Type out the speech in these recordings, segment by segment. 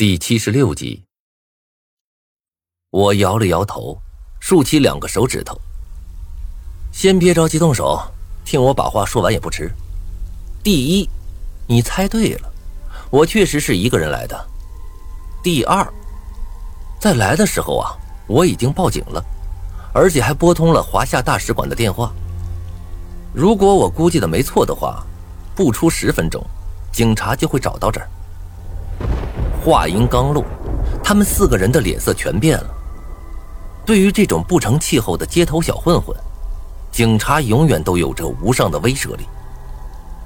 第七十六集，我摇了摇头，竖起两个手指头。先别着急动手，听我把话说完也不迟。第一，你猜对了，我确实是一个人来的。第二，在来的时候啊，我已经报警了，而且还拨通了华夏大使馆的电话。如果我估计的没错的话，不出十分钟，警察就会找到这儿。话音刚落，他们四个人的脸色全变了。对于这种不成气候的街头小混混，警察永远都有着无上的威慑力。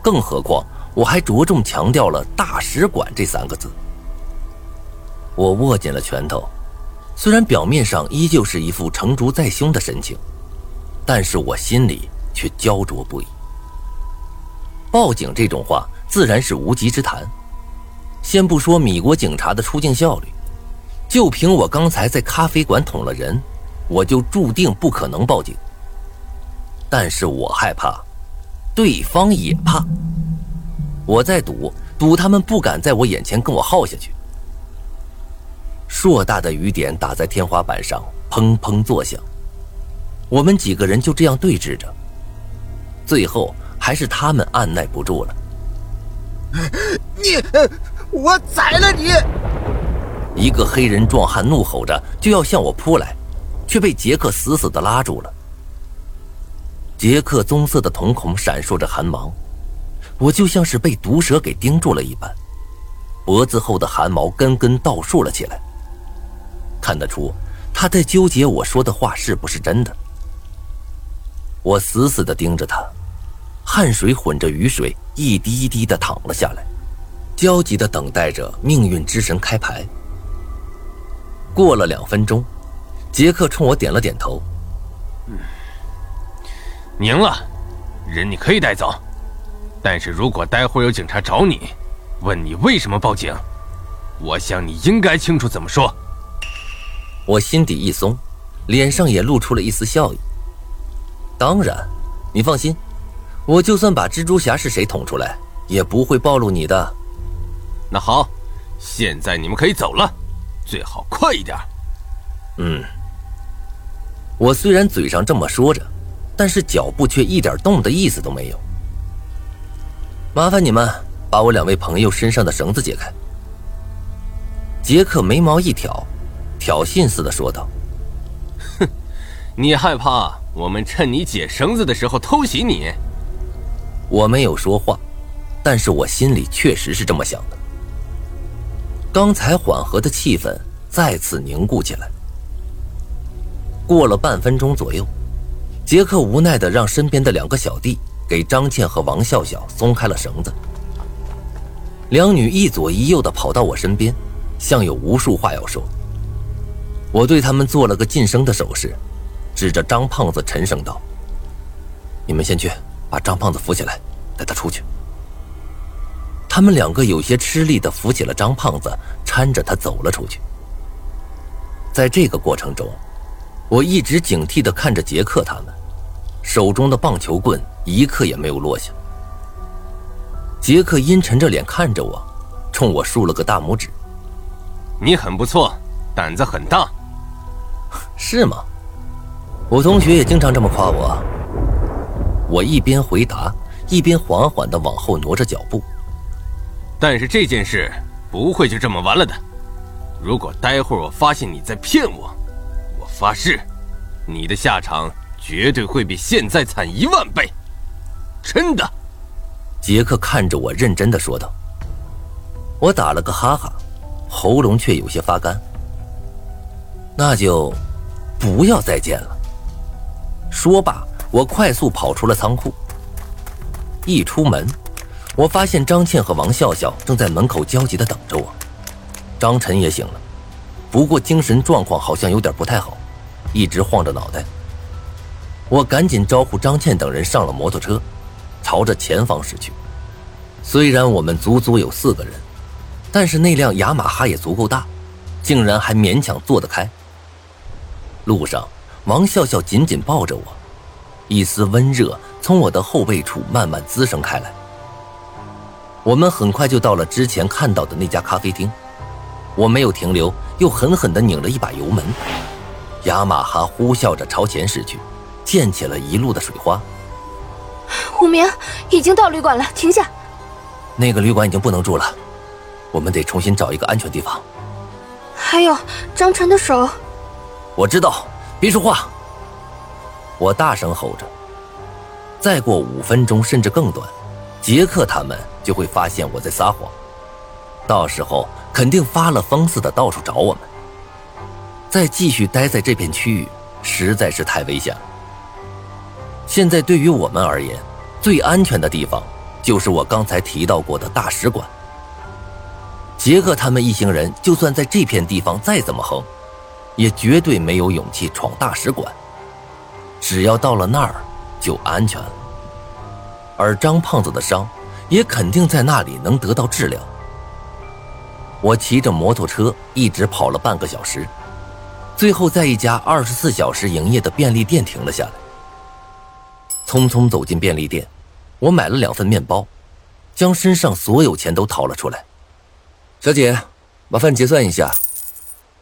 更何况，我还着重强调了“大使馆”这三个字。我握紧了拳头，虽然表面上依旧是一副成竹在胸的神情，但是我心里却焦灼不已。报警这种话，自然是无稽之谈。先不说米国警察的出境效率，就凭我刚才在咖啡馆捅了人，我就注定不可能报警。但是我害怕，对方也怕。我在赌，赌他们不敢在我眼前跟我耗下去。硕大的雨点打在天花板上，砰砰作响。我们几个人就这样对峙着，最后还是他们按耐不住了。你。我宰了你！一个黑人壮汉怒吼着就要向我扑来，却被杰克死死的拉住了。杰克棕色的瞳孔闪烁着寒芒，我就像是被毒蛇给盯住了一般，脖子后的汗毛根根倒竖了起来。看得出他在纠结我说的话是不是真的。我死死的盯着他，汗水混着雨水一滴一滴的淌了下来。焦急的等待着命运之神开牌。过了两分钟，杰克冲我点了点头：“嗯，赢了，人你可以带走。但是如果待会有警察找你，问你为什么报警，我想你应该清楚怎么说。”我心底一松，脸上也露出了一丝笑意。当然，你放心，我就算把蜘蛛侠是谁捅出来，也不会暴露你的。那好，现在你们可以走了，最好快一点。嗯，我虽然嘴上这么说着，但是脚步却一点动的意思都没有。麻烦你们把我两位朋友身上的绳子解开。杰克眉毛一挑，挑衅似的说道：“哼，你害怕我们趁你解绳子的时候偷袭你？”我没有说话，但是我心里确实是这么想的。刚才缓和的气氛再次凝固起来。过了半分钟左右，杰克无奈的让身边的两个小弟给张倩和王笑笑松开了绳子。两女一左一右的跑到我身边，像有无数话要说。我对他们做了个噤声的手势，指着张胖子沉声道：“你们先去把张胖子扶起来，带他出去。”他们两个有些吃力的扶起了张胖子，搀着他走了出去。在这个过程中，我一直警惕的看着杰克他们，手中的棒球棍一刻也没有落下。杰克阴沉着脸看着我，冲我竖了个大拇指：“你很不错，胆子很大，是吗？我同学也经常这么夸我。”我一边回答，一边缓缓的往后挪着脚步。但是这件事不会就这么完了的。如果待会儿我发现你在骗我，我发誓，你的下场绝对会比现在惨一万倍。真的。杰克看着我，认真的说道。我打了个哈哈，喉咙却有些发干。那就不要再见了。说罢，我快速跑出了仓库。一出门。我发现张倩和王笑笑正在门口焦急地等着我，张晨也醒了，不过精神状况好像有点不太好，一直晃着脑袋。我赶紧招呼张倩等人上了摩托车，朝着前方驶去。虽然我们足足有四个人，但是那辆雅马哈也足够大，竟然还勉强坐得开。路上，王笑笑紧紧抱着我，一丝温热从我的后背处慢慢滋生开来。我们很快就到了之前看到的那家咖啡厅，我没有停留，又狠狠地拧了一把油门，雅马哈呼啸着朝前驶去，溅起了一路的水花。武明，已经到旅馆了，停下。那个旅馆已经不能住了，我们得重新找一个安全地方。还有张晨的手，我知道，别说话。我大声吼着。再过五分钟甚至更短，杰克他们就会发现我在撒谎，到时候肯定发了疯似的到处找我们。再继续待在这片区域实在是太危险了。现在对于我们而言，最安全的地方就是我刚才提到过的大使馆。杰克他们一行人就算在这片地方再怎么横，也绝对没有勇气闯大使馆。只要到了那儿，就安全了。而张胖子的伤，也肯定在那里能得到治疗。我骑着摩托车一直跑了半个小时，最后在一家二十四小时营业的便利店停了下来。匆匆走进便利店，我买了两份面包，将身上所有钱都掏了出来。小姐，麻烦结算一下。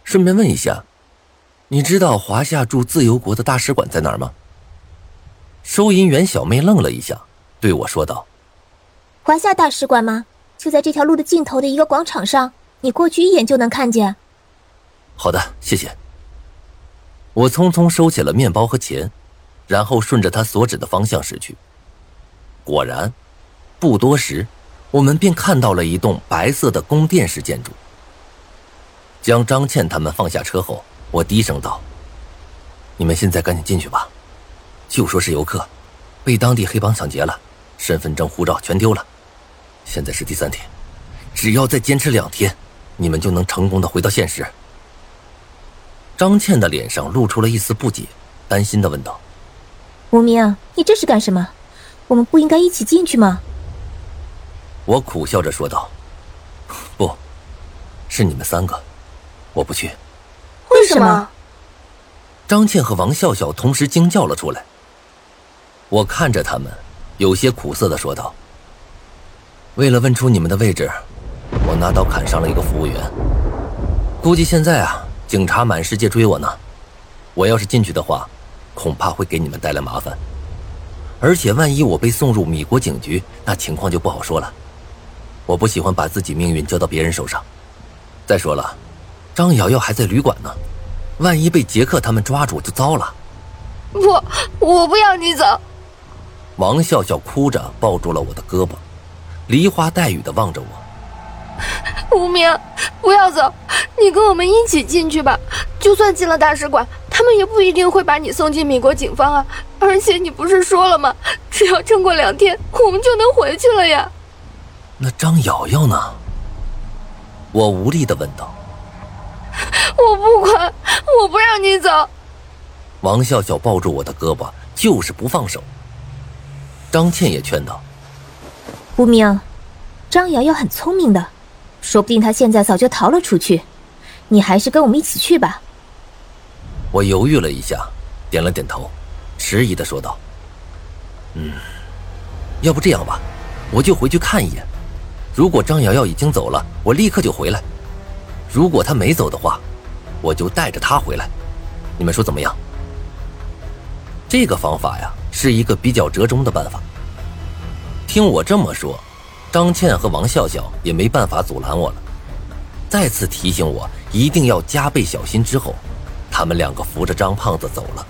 顺便问一下，你知道华夏驻自由国的大使馆在哪儿吗？收银员小妹愣了一下，对我说道：“华夏大使馆吗？就在这条路的尽头的一个广场上，你过去一眼就能看见。”好的，谢谢。我匆匆收起了面包和钱，然后顺着他所指的方向驶去。果然，不多时。我们便看到了一栋白色的宫殿式建筑。将张倩他们放下车后，我低声道：“你们现在赶紧进去吧，就说是游客，被当地黑帮抢劫了，身份证、护照全丢了。现在是第三天，只要再坚持两天，你们就能成功的回到现实。”张倩的脸上露出了一丝不解，担心的问道：“无名，你这是干什么？我们不应该一起进去吗？”我苦笑着说道：“不，是你们三个，我不去。为什么？”张倩和王笑笑同时惊叫了出来。我看着他们，有些苦涩的说道：“为了问出你们的位置，我拿刀砍伤了一个服务员。估计现在啊，警察满世界追我呢。我要是进去的话，恐怕会给你们带来麻烦。而且万一我被送入米国警局，那情况就不好说了。”我不喜欢把自己命运交到别人手上。再说了，张瑶瑶还在旅馆呢，万一被杰克他们抓住就糟了。不，我不要你走。王笑笑哭着抱住了我的胳膊，梨花带雨的望着我。无名，不要走，你跟我们一起进去吧。就算进了大使馆，他们也不一定会把你送进美国警方啊。而且你不是说了吗？只要撑过两天，我们就能回去了呀。那张瑶瑶呢？我无力的问道。我不管，我不让你走。王笑笑抱住我的胳膊，就是不放手。张倩也劝道：“无名，张瑶瑶很聪明的，说不定她现在早就逃了出去。你还是跟我们一起去吧。”我犹豫了一下，点了点头，迟疑的说道：“嗯，要不这样吧，我就回去看一眼。”如果张瑶瑶已经走了，我立刻就回来；如果她没走的话，我就带着她回来。你们说怎么样？这个方法呀，是一个比较折中的办法。听我这么说，张倩和王笑笑也没办法阻拦我了，再次提醒我一定要加倍小心。之后，他们两个扶着张胖子走了。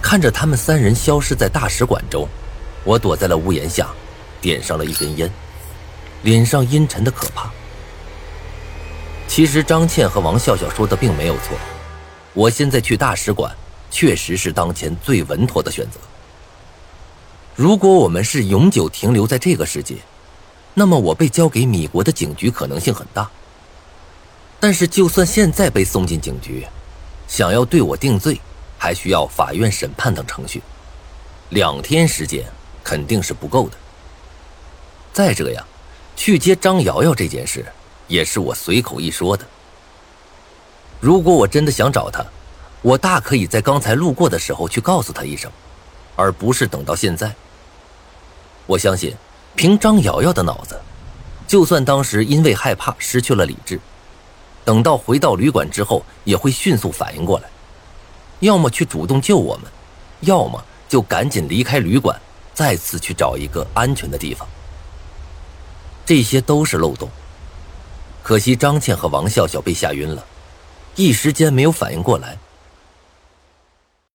看着他们三人消失在大使馆中，我躲在了屋檐下，点上了一根烟。脸上阴沉的可怕。其实张倩和王笑笑说的并没有错，我现在去大使馆，确实是当前最稳妥的选择。如果我们是永久停留在这个世界，那么我被交给米国的警局可能性很大。但是就算现在被送进警局，想要对我定罪，还需要法院审判等程序，两天时间肯定是不够的。再这样。去接张瑶瑶这件事，也是我随口一说的。如果我真的想找她，我大可以在刚才路过的时候去告诉他一声，而不是等到现在。我相信，凭张瑶瑶的脑子，就算当时因为害怕失去了理智，等到回到旅馆之后，也会迅速反应过来，要么去主动救我们，要么就赶紧离开旅馆，再次去找一个安全的地方。这些都是漏洞。可惜张倩和王笑笑被吓晕了，一时间没有反应过来。